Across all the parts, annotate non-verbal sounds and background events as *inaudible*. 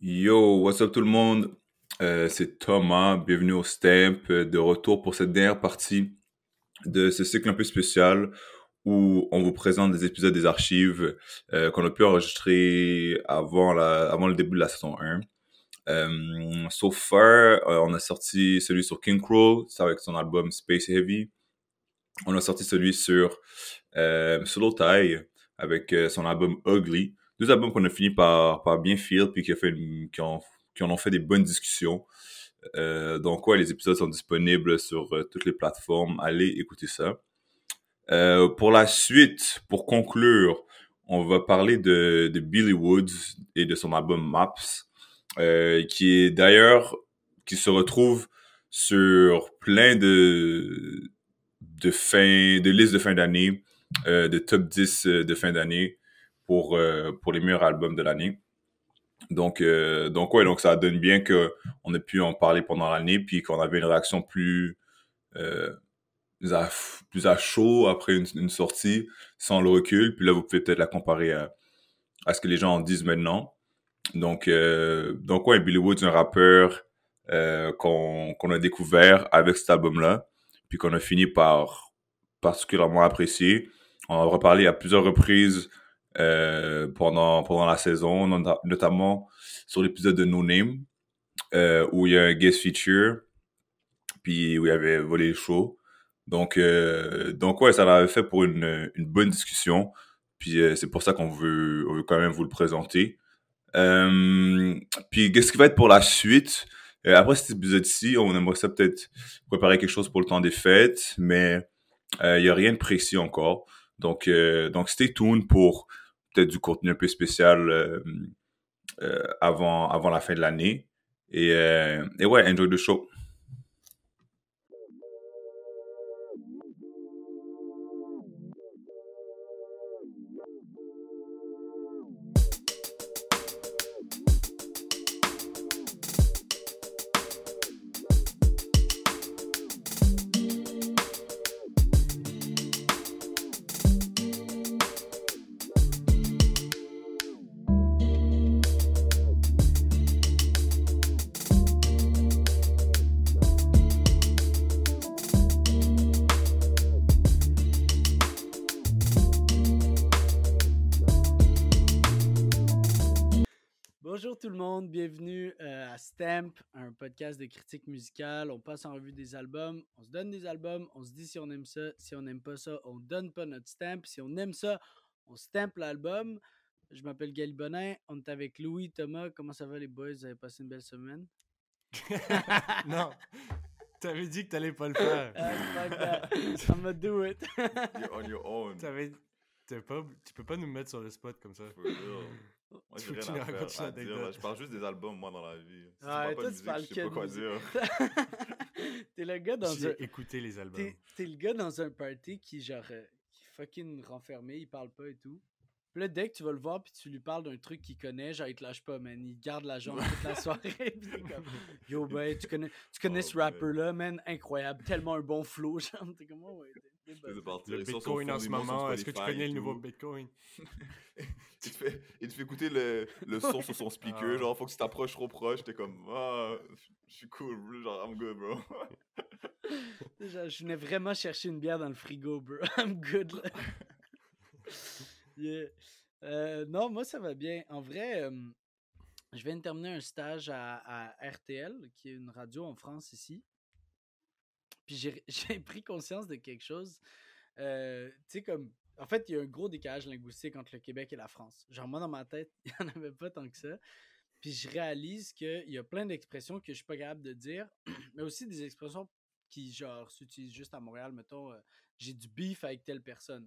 Yo, what's up tout le monde? Euh, c'est Thomas, bienvenue au Stamp, euh, de retour pour cette dernière partie de ce cycle un peu spécial où on vous présente des épisodes des archives euh, qu'on a pu enregistrer avant, la, avant le début de la saison 1. Euh, so far, euh, on a sorti celui sur King Crow, avec son album Space Heavy. On a sorti celui sur euh, Solo Tie avec son album Ugly. Deux albums qu'on a fini par, par bien feel puis qui, a fait une- qui, ont, qui en ont fait des bonnes discussions. Euh, donc ouais, les épisodes sont disponibles sur euh, toutes les plateformes. Allez écouter ça. Euh, pour la suite, pour conclure, on va parler de, de Billy Woods et de son album Maps, euh, qui est d'ailleurs qui se retrouve sur plein de de fin de listes de fin d'année, euh, de top 10 euh, de fin d'année pour euh, pour les meilleurs albums de l'année. Donc euh, donc ouais, donc ça donne bien que on ait pu en parler pendant l'année puis qu'on avait une réaction plus euh, plus à, chaud après une, sortie, sans le recul. Puis là, vous pouvez peut-être la comparer à, à ce que les gens en disent maintenant. Donc, euh, donc ouais, Billy Woods, un rappeur euh, qu'on qu'on a découvert avec cet album-là, puis qu'on a fini par particulièrement apprécier. On en a reparlé à plusieurs reprises euh, pendant, pendant la saison, not- notamment sur l'épisode de No Name, euh, où il y a un guest feature, puis où il y avait volé show. Donc, euh, donc ouais, ça l'avait fait pour une, une bonne discussion. Puis c'est pour ça qu'on veut, on veut quand même vous le présenter. Puis qu'est-ce qui va être pour la suite? Après cet épisode-ci, on aimerait peut-être préparer quelque chose pour le temps des fêtes, mais il n'y a rien de précis encore. Donc, donc stay tuned pour du contenu un peu spécial euh, euh, avant, avant la fin de l'année. Et, euh, et ouais, enjoy the show. Monde, bienvenue euh, à Stamp, un podcast de critique musicale. On passe en revue des albums, on se donne des albums, on se dit si on aime ça, si on n'aime pas ça, on donne pas notre stamp. Si on aime ça, on stamp l'album. Je m'appelle Gaël Bonin, on est avec Louis, Thomas. Comment ça va les boys? Vous avez passé une belle semaine? *laughs* non, t'avais dit que t'allais pas le faire. Ah. I'ma do it. You're on your own. T'avais- t'as pas, tu peux pas nous mettre sur le spot comme ça. Moi, Il j'ai faut que tu rien à faire, racontes à une dire. anecdote? Je parle juste des albums, moi, dans la vie. Si tu Ouais, parles pas toi, de tu musique, parles je sais que pas quoi musique. dire. *laughs* T'es le gars dans un... J'ai écouté les albums. T'es le gars dans un party qui, genre, euh, qui est fucking renfermé, il parle pas et tout. Puis là, dès que tu vas le voir, puis tu lui parles d'un truc qu'il connaît, genre, il te lâche pas, man. Il garde la jambe toute la *laughs* soirée. puis comme, Yo, ben, tu connais, tu connais Oh, ce rapper-là, man, incroyable. Tellement un bon flow, *laughs* genre. T'es comme, oh, ouais, t'es- t'es partir. Le Bitcoin en ce moment, est-ce que tu connais le nouveau. Bitcoin? *laughs* il, te fait, il te fait écouter le, le son sur son speaker. Ah. Genre, faut que tu t'approches trop proche. T'es comme, ah, je suis cool. Genre, I'm good, bro. Genre, je venais vraiment chercher une bière dans le frigo, bro. I'm good, là. Yeah. Euh, non, moi, ça va bien. En vrai, je viens de terminer un stage à, RTL, qui est une radio en France ici. Puis j'ai *laughs* j'ai pris conscience de quelque chose. Euh, tu sais, comme. En fait, il y a un gros décalage linguistique entre le Québec et la France. Genre, moi, dans ma tête, *laughs* il n'y en avait pas tant que ça. Puis je réalise qu'il y a plein d'expressions que je suis pas capable de dire, *clears throat* mais aussi des expressions qui, genre, s'utilisent juste à Montréal. Mettons, euh, j'ai du beef avec telle personne.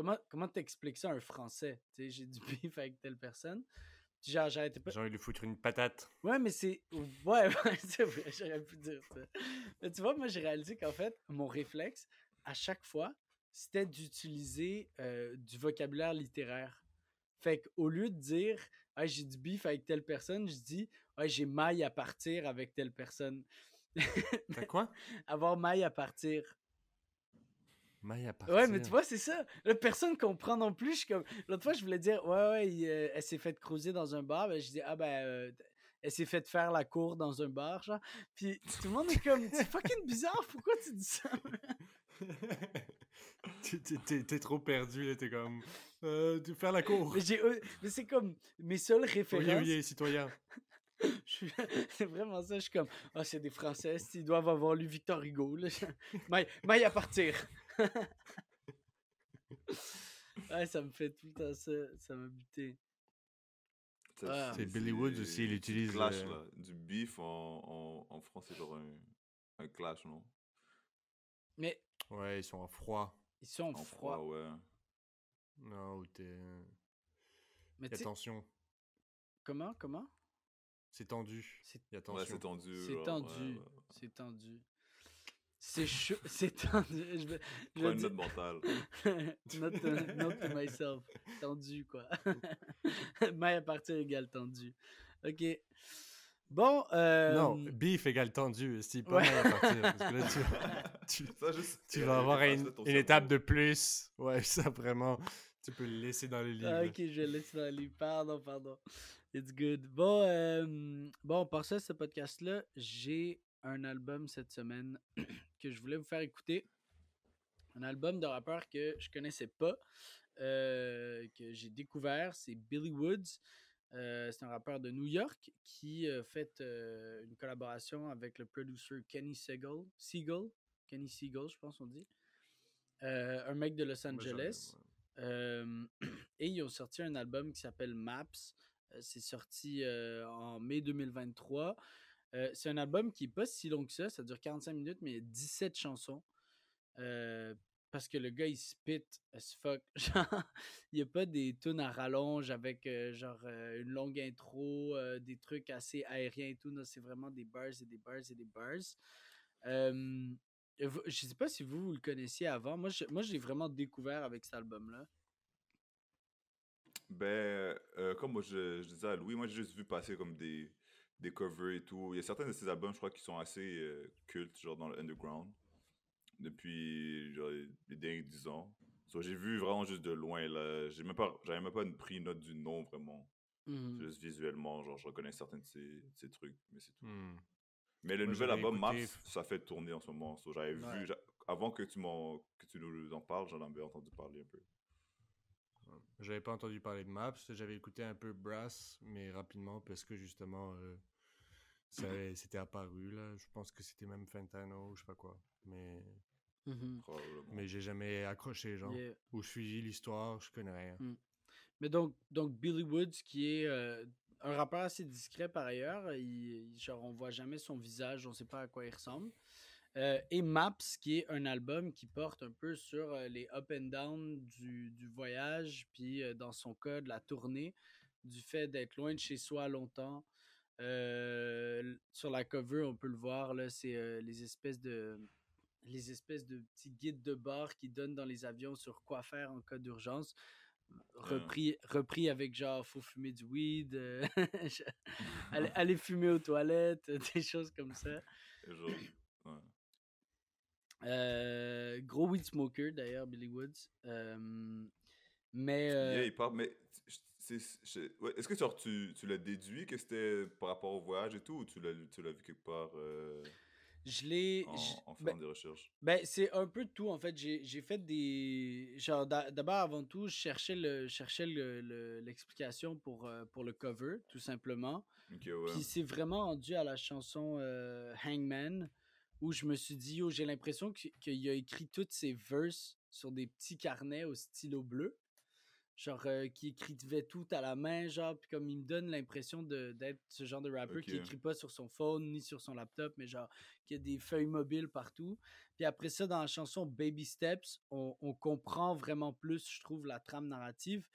Comment comment t'expliques ça à un Français? J'ai du *laughs* beef avec telle personne. Genre, j'arrêtais pas. Genre, il lui foutre une patate. Ouais, mais c'est. Ouais, *laughs* ouais, c'est vrai, j'aurais pu dire ça. Mais tu vois, moi, j'ai réalisé qu'en fait, mon réflexe, à chaque fois, c'était d'utiliser euh, du vocabulaire littéraire. Fait qu'au lieu de dire, hey, j'ai du bif avec telle personne, je dis, hey, j'ai maille à partir avec telle personne. T'as quoi? *laughs* Avoir maille à partir. Maille à partir. Ouais, mais tu vois, c'est ça. Là, personne comprend non plus. Je suis comme... L'autre fois, je voulais dire, ouais, ouais, il, euh, elle s'est faite cruiser dans un bar. Ben, je dis, ah ben, euh, elle s'est fait faire la cour dans un bar, genre. Puis tout le monde est comme, c'est *laughs* fucking bizarre, pourquoi tu dis ça? *laughs* T'es- trop perdu, là, t'es comme... Euh, tu faire la cour. Mais, euh, mais c'est comme mes seules références. oyez, citoyen. *laughs* c'est vraiment ça, je suis comme, ah, c'est des Français, ils doivent avoir lu Victor Hugo. Là. *laughs* maille, maille à partir. *laughs* ouais, ça me fait tout le temps ça, ça m'a buté. Ah. C'est Billy Woods aussi, il utilise, Clash, euh, là. Du beef en, en, en France, c'est genre un, un clash, non? Mais Ouais, ils sont en froid. ils sont En froids. froid, ouais. Non, t'es... Mais Il y a tu sais, tension. comment, comment? C'est tendu. C'est Ouais, c'est tendu. C'est tendu. ouais. C'est tendu. C'est chaud. *laughs* C'est tendu. Je vais, je Prends vais une dire- note mentale. *laughs* note, to, note to myself. Tendu, quoi. *laughs* Maille à partir égale tendu. Ok. Bon. Euh, Non, beef égale tendu, c'est pas Ouais. mal à partir. Parce que là, tu, tu, Ça, juste, tu euh, vas avoir une, une étape de plus. Ouais, ça vraiment, tu peux le laisser dans le livre. Ah, ok, je laisse dans les. Pardon, pardon. It's good. Bon, euh, bon, par ça, ce podcast-là, j'ai un album cette semaine *clears throat* que je voulais vous faire écouter. Un album de rappeur que je connaissais pas, euh, que j'ai découvert. C'est Billy Woods. Euh, c'est un rappeur de New York qui a fait euh, une collaboration avec le producer Kenny Seagal. Seagal? Kenny Seagal, je pense on dit. Euh, un mec de Los Angeles. ouais. *clears throat* Et ils ont sorti un album qui s'appelle Maps. C'est sorti en mai 2023. Euh, c'est un album qui n'est pas si long que ça. Ça dure 45 minutes, mais il y a 17 chansons. Parce que le gars, il spit as fuck. *laughs* Il n'y a pas des tunes à rallonge avec genre une longue intro, des trucs assez aériens et tout. C'est vraiment des bars et des bars et des bars. Vous- je sais pas si vous, vous le connaissiez avant. Moi, je, moi, je l'ai vraiment découvert avec cet album-là. Ben, euh, comme moi je, je disais à Louis, moi j'ai juste vu passer comme des, des covers et tout. Il y a certains de ces albums, je crois, qui sont assez euh, cultes, genre dans le underground, depuis genre, les derniers 10 ans. So, j'ai vu vraiment juste de loin, là. J'ai même pas, j'avais même pas pris note du nom, vraiment. Mhm. Juste visuellement, genre, je reconnais certains de ces, de ces trucs, mais c'est tout. Hmm. Mais le Moi, nouvel album, écouté- Maps, ça fait tourner en ce moment. So, j'avais Ouais. vu, j'a- avant que tu, m'en, que tu nous en parles, j'en avais entendu parler un peu. J'avais pas entendu parler de Maps, j'avais écouté un peu Brass, mais rapidement parce que justement euh, ça avait- *coughs* c'était apparu là. Je pense que c'était même Fentano ou je sais pas quoi. Mais, Mhm. Probablement. mais j'ai jamais accroché genre. Yeah. Ou suivi l'histoire, je connais rien. Mais donc, donc Billy Woods, qui est euh, un rappeur assez discret par ailleurs, il, genre on voit jamais son visage, on sait pas à quoi il ressemble. Euh, et Maps, qui est un album qui porte un peu sur euh, les up and down du, voyage, puis euh, dans son cas de la tournée, du fait d'être loin de chez soi longtemps. Sur la cover, on peut le voir, là, c'est les espèces de les espèces de petits guides de bord qui donnent dans les avions sur quoi faire en cas d'urgence. Repris, repris avec genre, faut fumer du weed, euh, *laughs* *laughs* aller, aller fumer aux toilettes, *laughs* des choses comme ça. Et genre, ouais. Euh, gros weed smoker d'ailleurs, Billy Woods. Euh, mais euh, Yeah, il mais ouais, est-ce que genre, tu, tu l'as déduit que c'était par rapport au voyage et tout, ou tu l'as tu l'as vu quelque part euh, je l'ai. en, en faisant ben, des recherches? Ben, c'est un peu tout, en fait. J'ai fait des... Genre, d'a- d'abord, avant tout, je cherchais le- cherchais le- le- l'explication pour, euh, pour le cover, tout simplement. Ok, ouais. Puis c'est vraiment rendu à la chanson euh, Hangman, où je me suis dit, yo, j'ai l'impression qu'il a écrit toutes ses verses sur des petits carnets au stylo bleu. Genre, euh, qui écrivait tout à la main, genre, puis comme il me donne l'impression de- d'être ce genre de rapper qui écrit pas sur son phone ni sur son laptop, mais genre, qui a des feuilles mobiles partout. Puis après ça, dans la chanson Baby Steps, on, on comprend vraiment plus, je trouve, la trame narrative.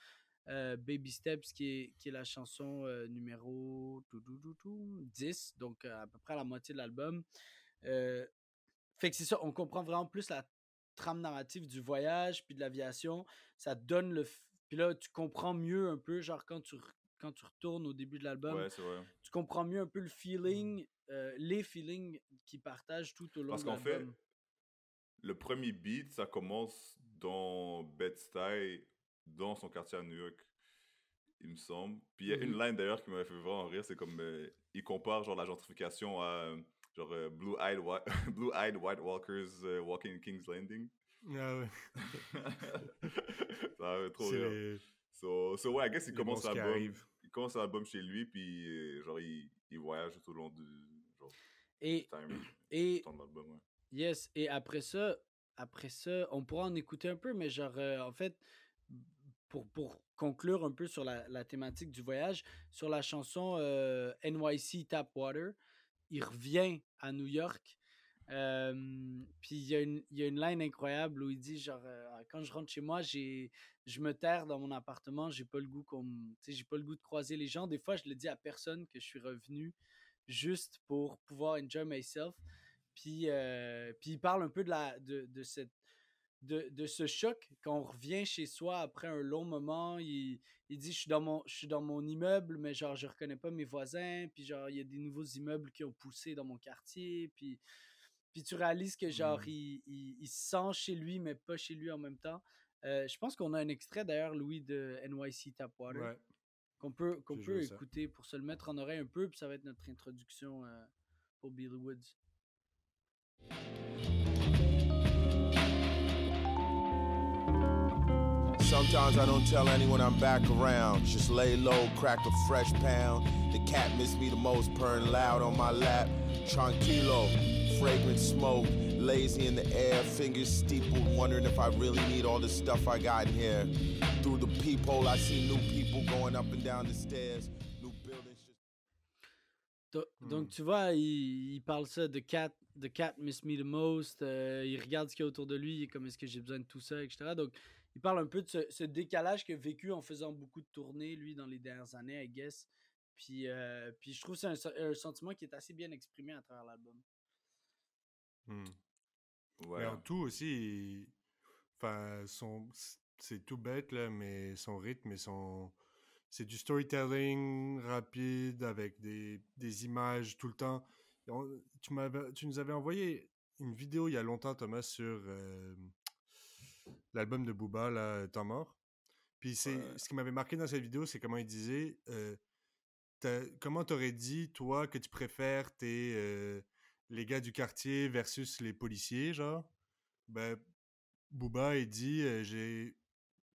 Euh, Baby Steps, qui est, qui est la chanson euh, numéro tout, tout, tout, tout, 10, donc euh, à peu près à la moitié de l'album. Fait que c'est ça, on comprend vraiment plus la trame narrative du voyage puis de l'aviation. Ça donne le. Puis là, tu comprends mieux un peu, genre quand tu, quand tu retournes au début de l'album, Ouais, tu comprends mieux un peu le feeling, euh, les feelings qu'ils partagent tout au long Parce de qu'en fait, l'album. le premier beat, ça commence dans Bed-Stuy, dans son quartier à New York. il me semble. Puis il y a une Mhm. line d'ailleurs qui m'avait fait vraiment rire, c'est comme euh, il compare genre la gentrification à genre euh, blue-eyed Whi- *laughs* blue-eyed White Walkers euh, walking in King's Landing. Ah ouais. *laughs* Ça m'avait trop C'est rire. les, So, so ouais, I guess il commence l'album. Il commence l'album chez lui, puis euh, genre il, il voyage tout au long du genre, Et, time, et du temps de l'album. Ouais. Yes, et après ça, après ça, on pourra en écouter un peu, mais genre, euh, en fait, pour, pour conclure un peu sur la, la thématique du voyage, sur la chanson euh, NYC Tap Water, il revient à New York. Euh, puis il y, a une- y a une line incroyable où il dit genre euh, quand je rentre chez moi je me terre dans mon appartement j'ai pas le goût qu'on me- tu sais, j'ai pas le goût de croiser les gens des fois je le dis à personne que je suis revenu juste pour pouvoir enjoy myself puis, euh, puis il parle un peu de, la, de, de, cette, de, de ce choc quand on revient chez soi après un long moment. Il, il dit je suis, dans mon, je suis dans mon immeuble, mais genre je reconnais pas mes voisins. Puis genre il y a des nouveaux immeubles qui ont poussé dans mon quartier. Puis, puis tu réalises que genre Mm. il, il, il se sent chez lui, mais pas chez lui en même temps. Euh, je pense qu'on a un extrait d'ailleurs, Louis, de NYC Tapwater, Ouais. qu'on peut, qu'on peut joué ça. écouter pour se le mettre en oreille un peu. Puis ça va être notre introduction euh, pour Billy Woods. Sometimes I don't tell anyone I'm back around. Just lay low, crack a fresh pound. The cat missed me the most, purring loud on my lap. Tranquilo, fragrant smoke, lazy in the air, fingers steepled, wondering if I really need all the stuff I got in here. Through the peephole, I see new people going up and down the stairs. New buildings just Do- Donc, Hmm. tu vois, il, il parle ça de cat, the cat miss me the most. euh, il regarde ce qu'il y a autour de lui, il est comme est-ce que j'ai besoin de tout ça, etc. Donc, il parle un peu de ce, ce décalage qu'il a vécu en faisant beaucoup de tournées, lui, dans les dernières années, I guess. Puis, euh, puis je trouve que c'est un sentiment qui est assez bien exprimé à travers l'album. Ouais. Mais en tout aussi, enfin, son... c'est tout bête, là, mais son rythme et son... C'est du storytelling rapide avec des, des images tout le temps. On- Tu, m'avais- tu nous avais envoyé une vidéo il y a longtemps, Thomas, sur euh, l'album de Booba, là, Temps mort. Puis c'est Ouais. ce qui m'avait marqué dans cette vidéo, c'est comment il disait euh, comment t'aurais dit, toi, que tu préfères tes, euh, les gars du quartier versus les policiers, genre? Ben, Booba, il dit euh, j'ai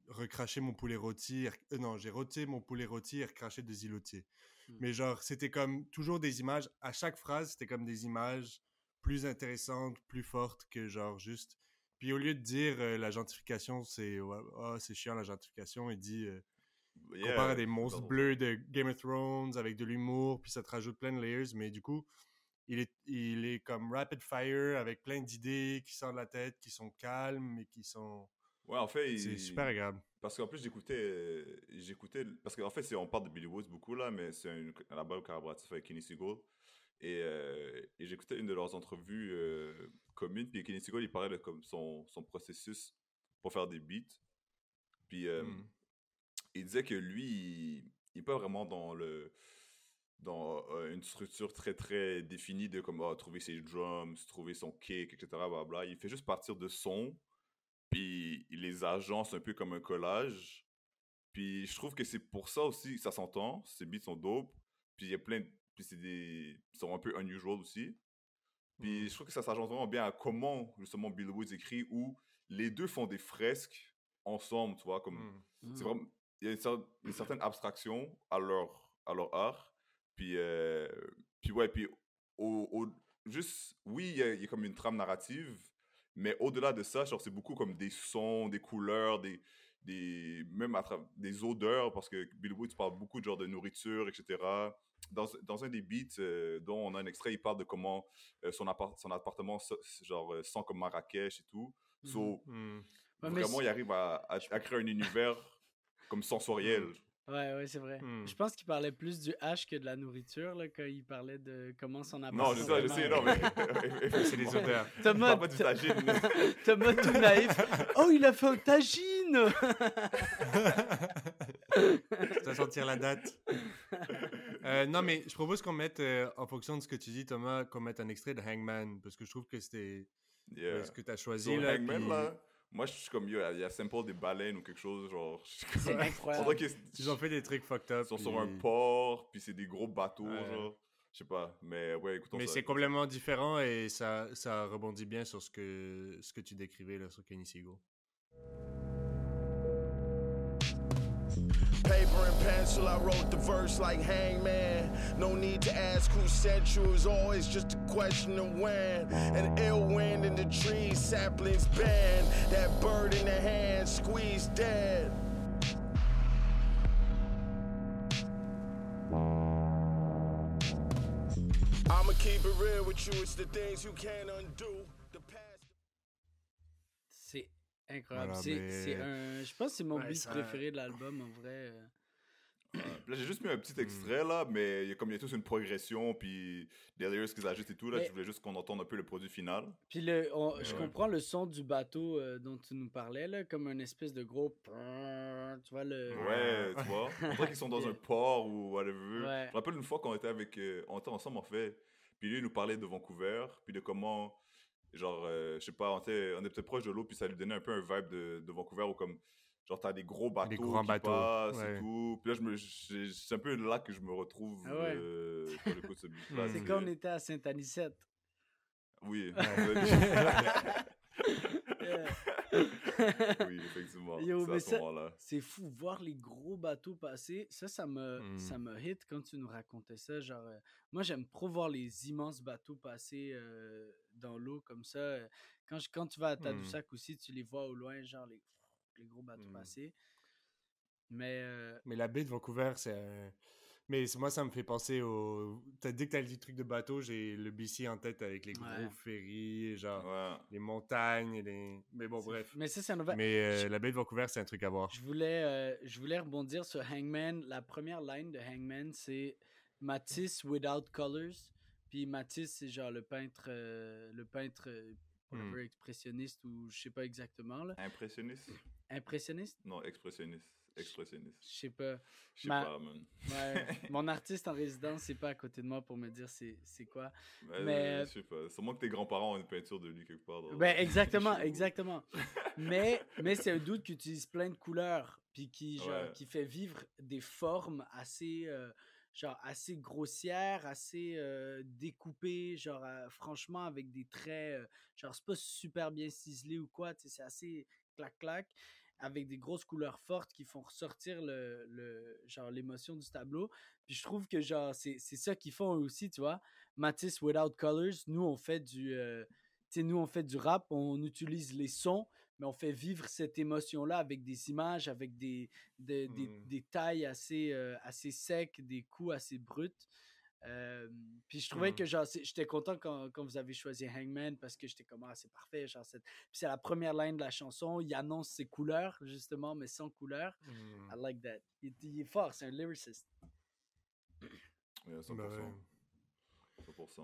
recraché mon poulet rôti, euh, non, j'ai rôti mon poulet rôti et recraché des îlotiers. Hmm. Mais genre, c'était comme toujours des images, à chaque phrase, c'était comme des images plus intéressantes, plus fortes que genre juste. Puis au lieu de dire euh, la gentrification, c'est ouais, ah, c'est chiant la gentrification, il dit Yeah, compare à des monstres bleus de Game of Thrones avec de l'humour, puis ça te rajoute plein de layers, mais du coup, il est, il est comme rapid fire avec plein d'idées qui sortent de la tête, qui sont calmes et qui sont. Ouais, en fait, C'est il- super agréable. Parce qu'en plus, j'écoutais. euh, j'écoutais Parce qu'en fait, on parle de Billy Woods beaucoup là, mais c'est un, un album collaboratif avec Kenny Seagull. Et, euh, et j'écoutais une de leurs entrevues euh, communes, puis Kenny Seagull, il parlait de comme son, son processus pour faire des beats. Puis euh, Mm. il disait que lui, il n'est pas vraiment dans le dans euh, une structure très très définie de comme ah, trouver ses drums, trouver son kick, etc. Blabla. Il fait juste partir de son, puis il les agence un peu comme un collage. Puis je trouve que c'est pour ça aussi que ça s'entend. Ces beats sont dope. Puis il y a plein de... Puis c'est des... Ils sont un peu unusual aussi. Puis Mm. je trouve que ça s'agence vraiment bien à comment justement Bill Woods écrit où les deux font des fresques ensemble, tu vois, comme... Mm. C'est vraiment... Il y a une, une certaine abstraction à leur, à leur art. Puis, euh, puis ouais, puis au, au- juste, oui, il y, a, il y a comme une trame narrative, mais au-delà de ça, genre, c'est beaucoup comme des sons, des couleurs, des, des, même à des odeurs, parce que Bill Woods parle beaucoup de genre de nourriture, etc. Dans, dans un des beats euh, dont on a un extrait, il parle de comment euh, son, appart- son appartement so- genre, sent comme Marrakech et tout. So, Mm. Ouais, mais vraiment, il arrive à, à, à créer un univers *laughs* comme sensoriel. Ouais, ouais, c'est vrai. Hmm. Je pense qu'il parlait plus du H que de la nourriture, là, quand il parlait de comment son Non, appartement je sais, je sais, non, mais. *laughs* C'est les odeurs. *laughs* Thomas, pas du tagine. *laughs* Thomas tout naïf. Oh, il a fait un tagine Tu vas sortir la date. Euh, non, mais je propose qu'on mette, euh, en fonction de ce que tu dis, Thomas, qu'on mette un extrait de Hangman, parce que je trouve que c'était Yeah. ce que tu as choisi. So, là, Hangman, puis- là, Moi, je suis comme, yo, il y a Simple des baleines ou quelque chose, genre. je suis comme- C'est *laughs* incroyable. Ils ont fait des trucs fucked up. ils sont puis- sur un port, puis c'est des gros bateaux, Ouais. genre. Je sais pas, mais ouais, écoutons Mais c'est complètement différent et ça, ça rebondit bien sur ce que, ce que tu décrivais là, sur Kenny Seagull. Paper and pencil, I wrote the verse like hangman. No need to ask who sent you, it's always just a question of when. An ill wind in the trees, saplings bend. That bird in the hand, squeezed dead. I'ma keep it real with you, it's the things you can't undo. Incroyable. Voilà, c'est mais- c'est un. Je pense que c'est mon Ouais, beat ça- préféré de l'album, en vrai. euh. Puis Là, j'ai juste mis un petit Hmm. extrait, là, mais il y a comme il y a tous une progression, puis des lyrics qu'ils ajoutent et tout, là, Mais- je voulais juste qu'on entende un peu le produit final. Puis le, on- je Ouais. comprends le son du bateau euh, dont tu nous parlais, là, comme un espèce de gros. Tu vois le. Ouais, tu vois. *laughs* On dirait qu'ils sont dans un port ou whatever. Ouais. Je me rappelle une fois qu'on était avec, euh, on était ensemble en fait, puis lui il nous parlait de Vancouver, puis de comment, genre, euh, je sais pas, on était, on était proche de l'eau, puis ça lui donnait un peu un vibe de, de Vancouver où comme, genre t'as des gros bateaux grands qui bateaux, passent ouais. et tout. Puis là je me, j'ai- c'est un peu là que je me retrouve Ah ouais. euh, quand j'écoute ce beat-là. Mm. C'est quand on était à Saint-Anicette. Oui. *laughs* *laughs* *laughs* Oui, effectivement. Ce. C'est fou, voir les gros bateaux passer. Ça, ça me, Mm. ça me hit quand tu nous racontais ça. Genre, euh, moi, j'aime trop voir les immenses bateaux passer euh, dans l'eau comme ça. Quand, je- quand tu vas à Mm. Tadoussac aussi, tu les vois au loin, genre les, les gros bateaux Mm. passer. Mais euh, Mais la baie de Vancouver, c'est. Mais moi, ça me fait penser au. T'as dès que t'as le truc de bateau, j'ai le BC en tête avec les gros Ouais. ferries, genre Ouais. les montagnes, les. Mais bon, bref. Mais ça, c'est un nouvel. Mais euh, je- la baie de Vancouver, c'est un truc à voir. Je voulais, euh, je voulais rebondir sur Hangman. La première line de Hangman, c'est Matisse without colors. Puis Matisse, c'est genre le peintre, euh, le peintre euh, whatever, expressionniste ou je sais pas exactement là. Impressionniste? Impressionniste, Non, expressionniste. Expressionniste. je sais pas. Je sais Ma- pas, man. Ouais, *laughs* mon artiste en résidence, c'est pas à côté de moi pour me dire c'est c'est quoi. Mais, Mais- je sais pas. Sûrement que tes grands-parents ont une peinture de lui quelque part. dans- Ben *laughs* exactement, exactement. Mais mais c'est un doute qui utilise plein de couleurs puis qui genre, Ouais. qui fait vivre des formes assez euh, genre assez grossières, assez découpées, genre franchement avec des traits euh, genre c'est pas super bien ciselé ou quoi, c'est assez clac clac avec des grosses couleurs fortes qui font ressortir le, le genre l'émotion du tableau. Puis je trouve que genre c'est ça qu'ils font aussi, tu vois. Matisse Without Colors, nous on fait du nous on fait du rap, on utilise les sons, mais on fait vivre cette émotion-là avec des images, avec des, des, des- Mm. des tailles assez, euh, assez secs, des coups assez bruts. Euh, puis je trouvais Mm. que j'étais content quand, quand vous avez choisi Hangman parce que j'étais comme, ah, c'est parfait. Genre, c'est- puis c'est la première ligne de la chanson, il annonce ses couleurs, justement, mais sans couleurs. Hmm. I like that. Il, il est fort, c'est un lyricist. Ouais, 100%. Bah ouais. 100%.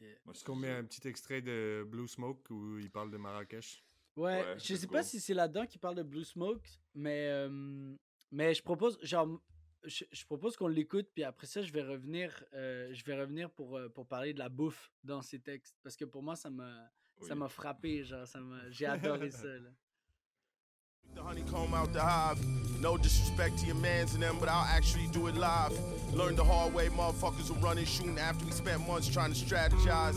Ok. Moi, Est-ce qu'on met un petit extrait de Blue Smoke où il parle de Marrakech? Ouais, Ouais, je sais pas go. si c'est là-dedans qu'il parle de Blue Smoke, mais, euh, mais je propose, genre, je, je propose qu'on l'écoute, puis après ça, je vais revenir, euh, je vais revenir pour, euh, pour parler de la bouffe dans ces textes, parce que pour moi, ça m'a, ça Oui. m'a frappé, genre, ça m'a, j'ai adoré ça, là. *laughs* The honeycomb out the hive. No disrespect to your mans and them, but I'll actually do it live. Learned the hard way, motherfuckers were running, shooting after we spent months trying to strategize.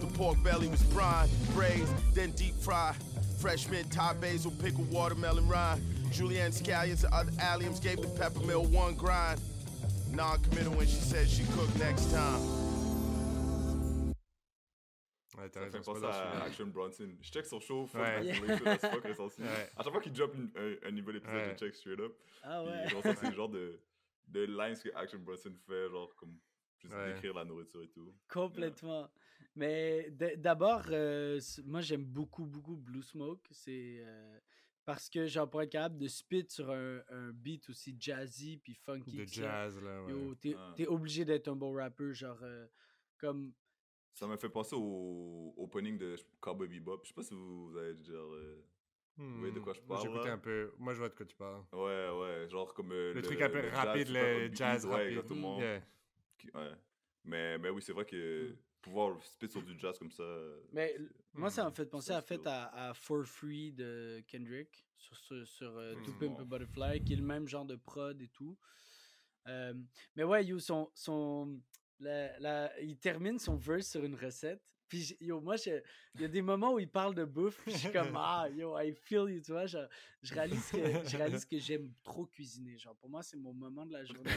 The pork belly was brine, braised, then deep fried. Fresh mint, Thai basil, pickle, watermelon rind. Julienne scallions and other alliums gave the peppermill one grind. Non-committal when she said she cook next time. Ouais, t'as raison, c'est pas penser à. Action Bronson. Je check son show, fuck Ouais. my collection, fuck récent *laughs* aussi. Ouais. À chaque fois qu'il drop une- un, un nouvel épisode, Ouais. je check straight up. Ah Puis ouais. genre, ça, *laughs* c'est le genre de, de lines que Action Bronson fait, genre, comme, juste Ouais. décrire la nourriture et tout. Complètement. Mais d'abord, euh, moi j'aime beaucoup, beaucoup Blue Smoke. C'est euh, parce que genre pour être capable de spit sur un, un beat aussi jazzy puis funky. De jazz, là. Ouais. T'es, Ah. obligé d'être un bon rappeur, genre euh, comme Ça m'a fait penser au opening de Cowboy Bebop. Je sais pas si vous, vous avez déjà... euh, voyez de quoi je Hmm, moi, parle, J'écoutais un peu. Moi, je vois de quoi tu parles. Ouais, ouais, genre comme... euh, Le, truc un peu rapide, le jazz ouais, rapide. exactement. Yeah. Qui- Ouais. Mais, mais oui, c'est vrai que pouvoir spit sur du jazz comme ça. Mais moi, ça m'a Hmm. fait penser à, fait à, à For Free de Kendrick sur, sur, sur euh, To Hmm. Pimp. Butterfly, qui est le même genre de prod et tout. Euh, mais ouais, yo, son, son, la, la- il termine son verse sur une recette. Puis, yo, moi, il y a des moments où il parle de bouffe. puis Je suis comme, *laughs* ah, yo, I feel you, tu vois. je réalise que, je réalise que j'aime *laughs* trop cuisiner. Genre, pour moi, c'est mon moment de la journée.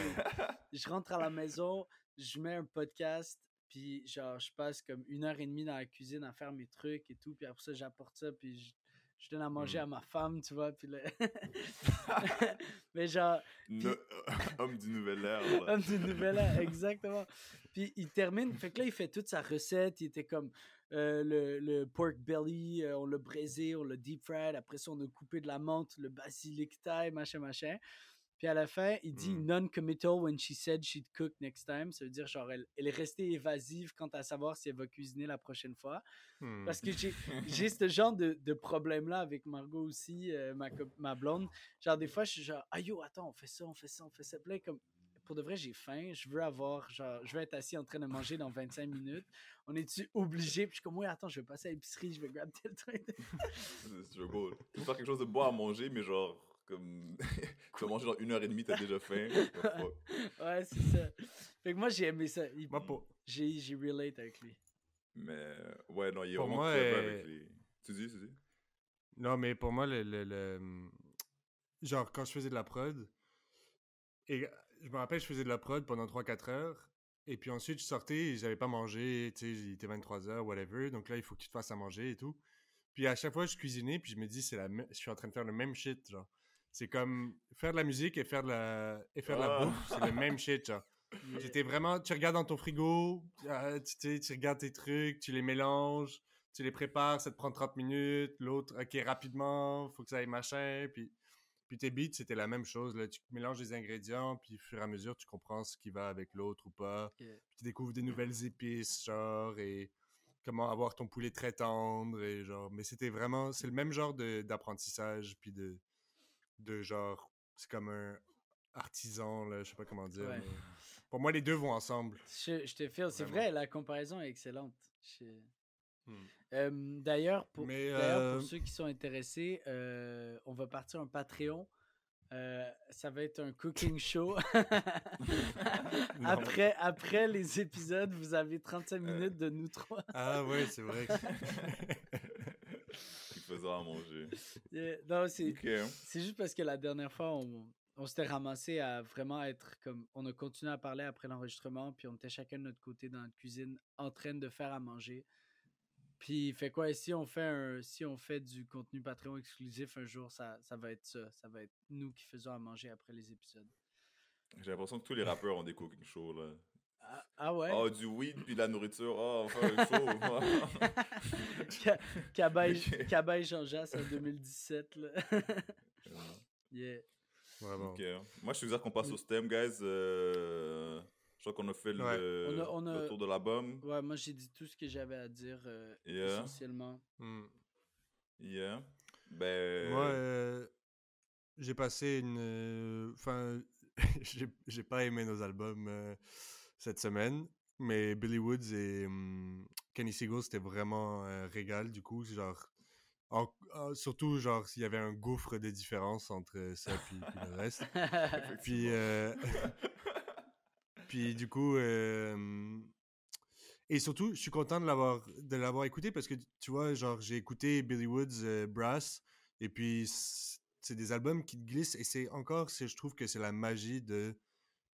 je rentre à la maison, je mets un podcast, puis genre, je passe comme une heure et demie dans la cuisine à faire mes trucs et tout, puis après ça, j'apporte ça, puis je, je donne à manger Mm. à ma femme, tu vois, puis là... *laughs* *laughs* Mais genre, Ne- *laughs* homme du nouvel là. homme du nouvel an, exactement. Puis il termine, fait que là, il fait toute sa recette, il était comme euh, le, le pork belly, euh, on l'a braisé, on l'a deep fried, après ça, on a coupé de la menthe, le basilic thaï, machin, machin. Puis à la fin, il dit Mm. non-committal when she said she'd cook next time. Ça veut dire, genre, elle, elle est restée évasive quant à savoir si elle va cuisiner la prochaine fois. Hmm. Parce que j'ai, *laughs* ce genre de, de problème-là avec Margot aussi, euh, ma, ma blonde. Genre, des fois, je suis genre, ah yo, attends, on fait ça, on fait ça, on fait ça. Puis comme, pour de vrai, j'ai faim. Je veux avoir, genre, je veux être assis en train de manger dans 25 minutes. On est-tu obligé? Puis je suis comme, oui, attends, je vais passer à l'épicerie, je vais grab tel truc. *laughs* C'est struggle. Tu veux faire quelque chose de bon à manger, mais genre, comme. tu vas manger dans une heure et demie, t'as déjà faim. *laughs* Ouais, c'est ça. Fait que moi, j'ai aimé ça. Il- Moi, pour, J'ai, j'ai relate avec lui. Mais, ouais, non, il est Pour vraiment moi, clever euh, avec les. Tu dis, tu dis? Non, mais pour moi, le, le- le- Genre, quand je faisais de la prod, et je me rappelle, je faisais de la prod pendant 3-4 heures, et puis ensuite, je sortais et j'avais pas mangé, tu sais, il était 23 heures, whatever, donc là, il faut que tu te fasses à manger et tout. Puis à chaque fois, je cuisinais, puis je me dis, c'est la je suis en train de faire le même shit, genre. C'est comme faire de la musique et faire de la, et faire de la Ah. bouffe, c'est le même shit, genre. *laughs* J'étais vraiment, tu regardes dans ton frigo, euh, tu, tu regardes tes trucs, tu les mélanges, tu les prépares, ça te prend 30 minutes, l'autre, ok, rapidement, faut que ça aille machin, puis, puis tes beats, c'était la même chose, là, tu mélanges les ingrédients, puis au fur et à mesure, tu comprends ce qui va avec l'autre ou pas, puis tu découvres des nouvelles épices, genre, et comment avoir ton poulet très tendre, et genre, mais c'était vraiment, c'est le même genre d'apprentissage, puis de, de genre, c'est comme un artisan, là, je sais pas comment dire, Ouais. mais pour moi, les deux vont ensemble. Je, je te file. C'est vrai, la comparaison est excellente. Je- Hmm. Euh, D'ailleurs, pour, d'ailleurs, pour euh, ceux qui sont intéressés, euh, on va partir un Patreon. Euh, ça va être un cooking show. *laughs* après, après les épisodes, vous avez 35 minutes de nous trois. Ah ouais, c'est vrai. *laughs* À manger. *laughs* Non, c'est juste parce que la dernière fois, on, on s'était ramassé à vraiment être comme. On a continué à parler après l'enregistrement, puis on était chacun de notre côté dans la cuisine en train de faire à manger. Puis, fait quoi, si on fait, un, si on fait du contenu Patreon exclusif un jour, ça, ça va être ça. Ça va être nous qui faisons à manger après les épisodes. J'ai l'impression que tous les rappeurs ont des cooking shows, là. Ah, ah ouais? Oh, du weed, puis de la nourriture. Oh, on fait un show. Ca- Cabaye, Jean-Jacques en 2017. Là. yeah. Vraiment. Ok. Moi, je suis dire qu'on passe au stem, guys. Euh, je crois qu'on a fait le, Ouais. On a- on a- le tour de l'album. Ouais, moi j'ai dit tout ce que j'avais à dire euh, Yeah. essentiellement. Hmm. Yeah. Ben. Moi, euh, j'ai passé une. Enfin, *laughs* j'ai pas aimé nos albums euh, cette semaine, mais Billy Woods et hum, Kenny Seagull, c'était vraiment un régal, du coup. Genre, en- en- surtout, genre, s'il y avait un gouffre de différence entre ça puis, puis le reste. *laughs* Puis, euh, *laughs* puis du coup, euh, et surtout, je suis content de l'avoir de l'avoir écouté parce que tu vois, genre, j'ai écouté Billy Woods euh, Brass et puis c'est des albums qui te glissent et c'est encore, je trouve que c'est la magie de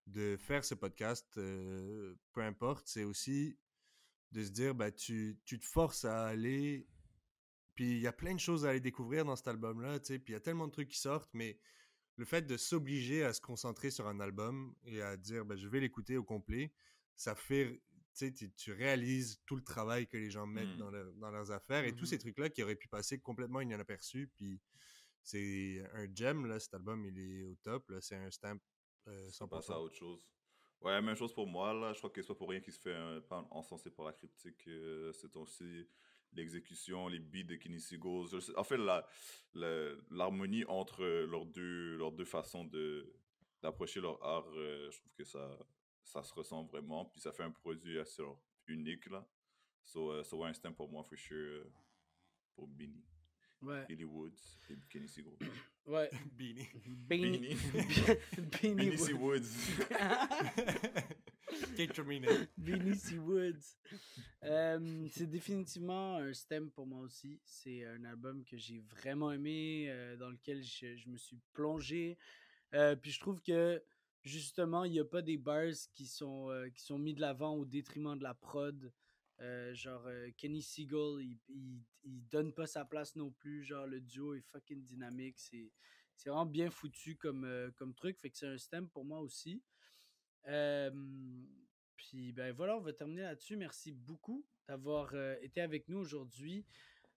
de faire ce podcast, euh, peu importe, c'est aussi de se dire, bah, tu, tu te forces à aller. Puis il y a plein de choses à aller découvrir dans cet album-là, tu sais. Puis il y a tellement de trucs qui sortent, mais le fait de s'obliger à se concentrer sur un album et à dire ben, je vais l'écouter au complet, ça fait, tu sais, tu- réalises tout le travail que les gens mettent Mm. dans, dans leurs affaires et tous Mhm. ces trucs-là qui auraient pu passer complètement inaperçus. Puis c'est un gem, là, cet album, il est au top, là, c'est un stamp euh, On passe à 100%. autre chose. Ouais, même chose pour moi, là. Je crois que c'est pas pour rien qu'il se fait un pas encensé par la critique. euh, c'est aussi l'exécution, les beats de sais- En fait, la- la- l'harmonie entre leurs deux, leurs deux façons de d'approcher leur art, euh, je trouve que ça, ça se ressent vraiment. Puis ça fait un produit assez unique, là. So, uh, so stamp pour moi, for sure, uh, pour. Ouais. Billy Woods et Kenny Seagull. Ouais. Beanie. Beanie. Beanie *laughs* Beanie C. Woods. Woods. Kate *laughs* Terminator. Beanie C. Woods. Euh, *laughs* c'est définitivement un stem pour moi aussi. C'est un album que j'ai vraiment aimé, euh, dans lequel je, je me suis plongé. Euh, puis je trouve que justement, il n'y a pas des bars qui sont, qui sont mis de l'avant au détriment de la prod. Euh, genre, euh, Kenny Seagull, il, il, il donne pas sa place non plus. Genre, le duo est fucking dynamique. C'est vraiment bien foutu comme, euh, comme truc. Fait que c'est un stem pour moi aussi. Puis ben voilà, on va terminer là-dessus. Merci beaucoup d'avoir été avec nous aujourd'hui.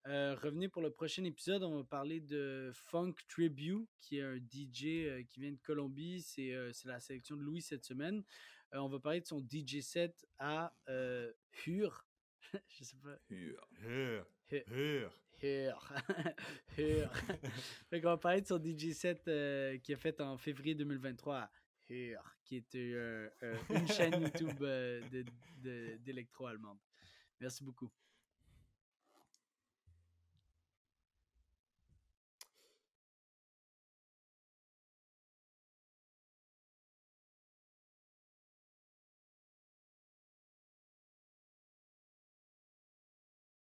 Revenez pour le prochain épisode. On va parler de Funk Tribute, qui est un DJ qui vient de Colombie. C'est c'est la sélection de Louis cette semaine. On va parler de son DJ set à Hure. *laughs* Je sais pas. Hur. Hur. Hure. Hur. Hure. Hure. *laughs* *laughs* fait qu'on va parler de son DJ set euh, qu'il a fait en février 2023 à Hure, qui est euh, euh, une chaîne YouTube euh, de- de- d'électro allemande. Merci beaucoup.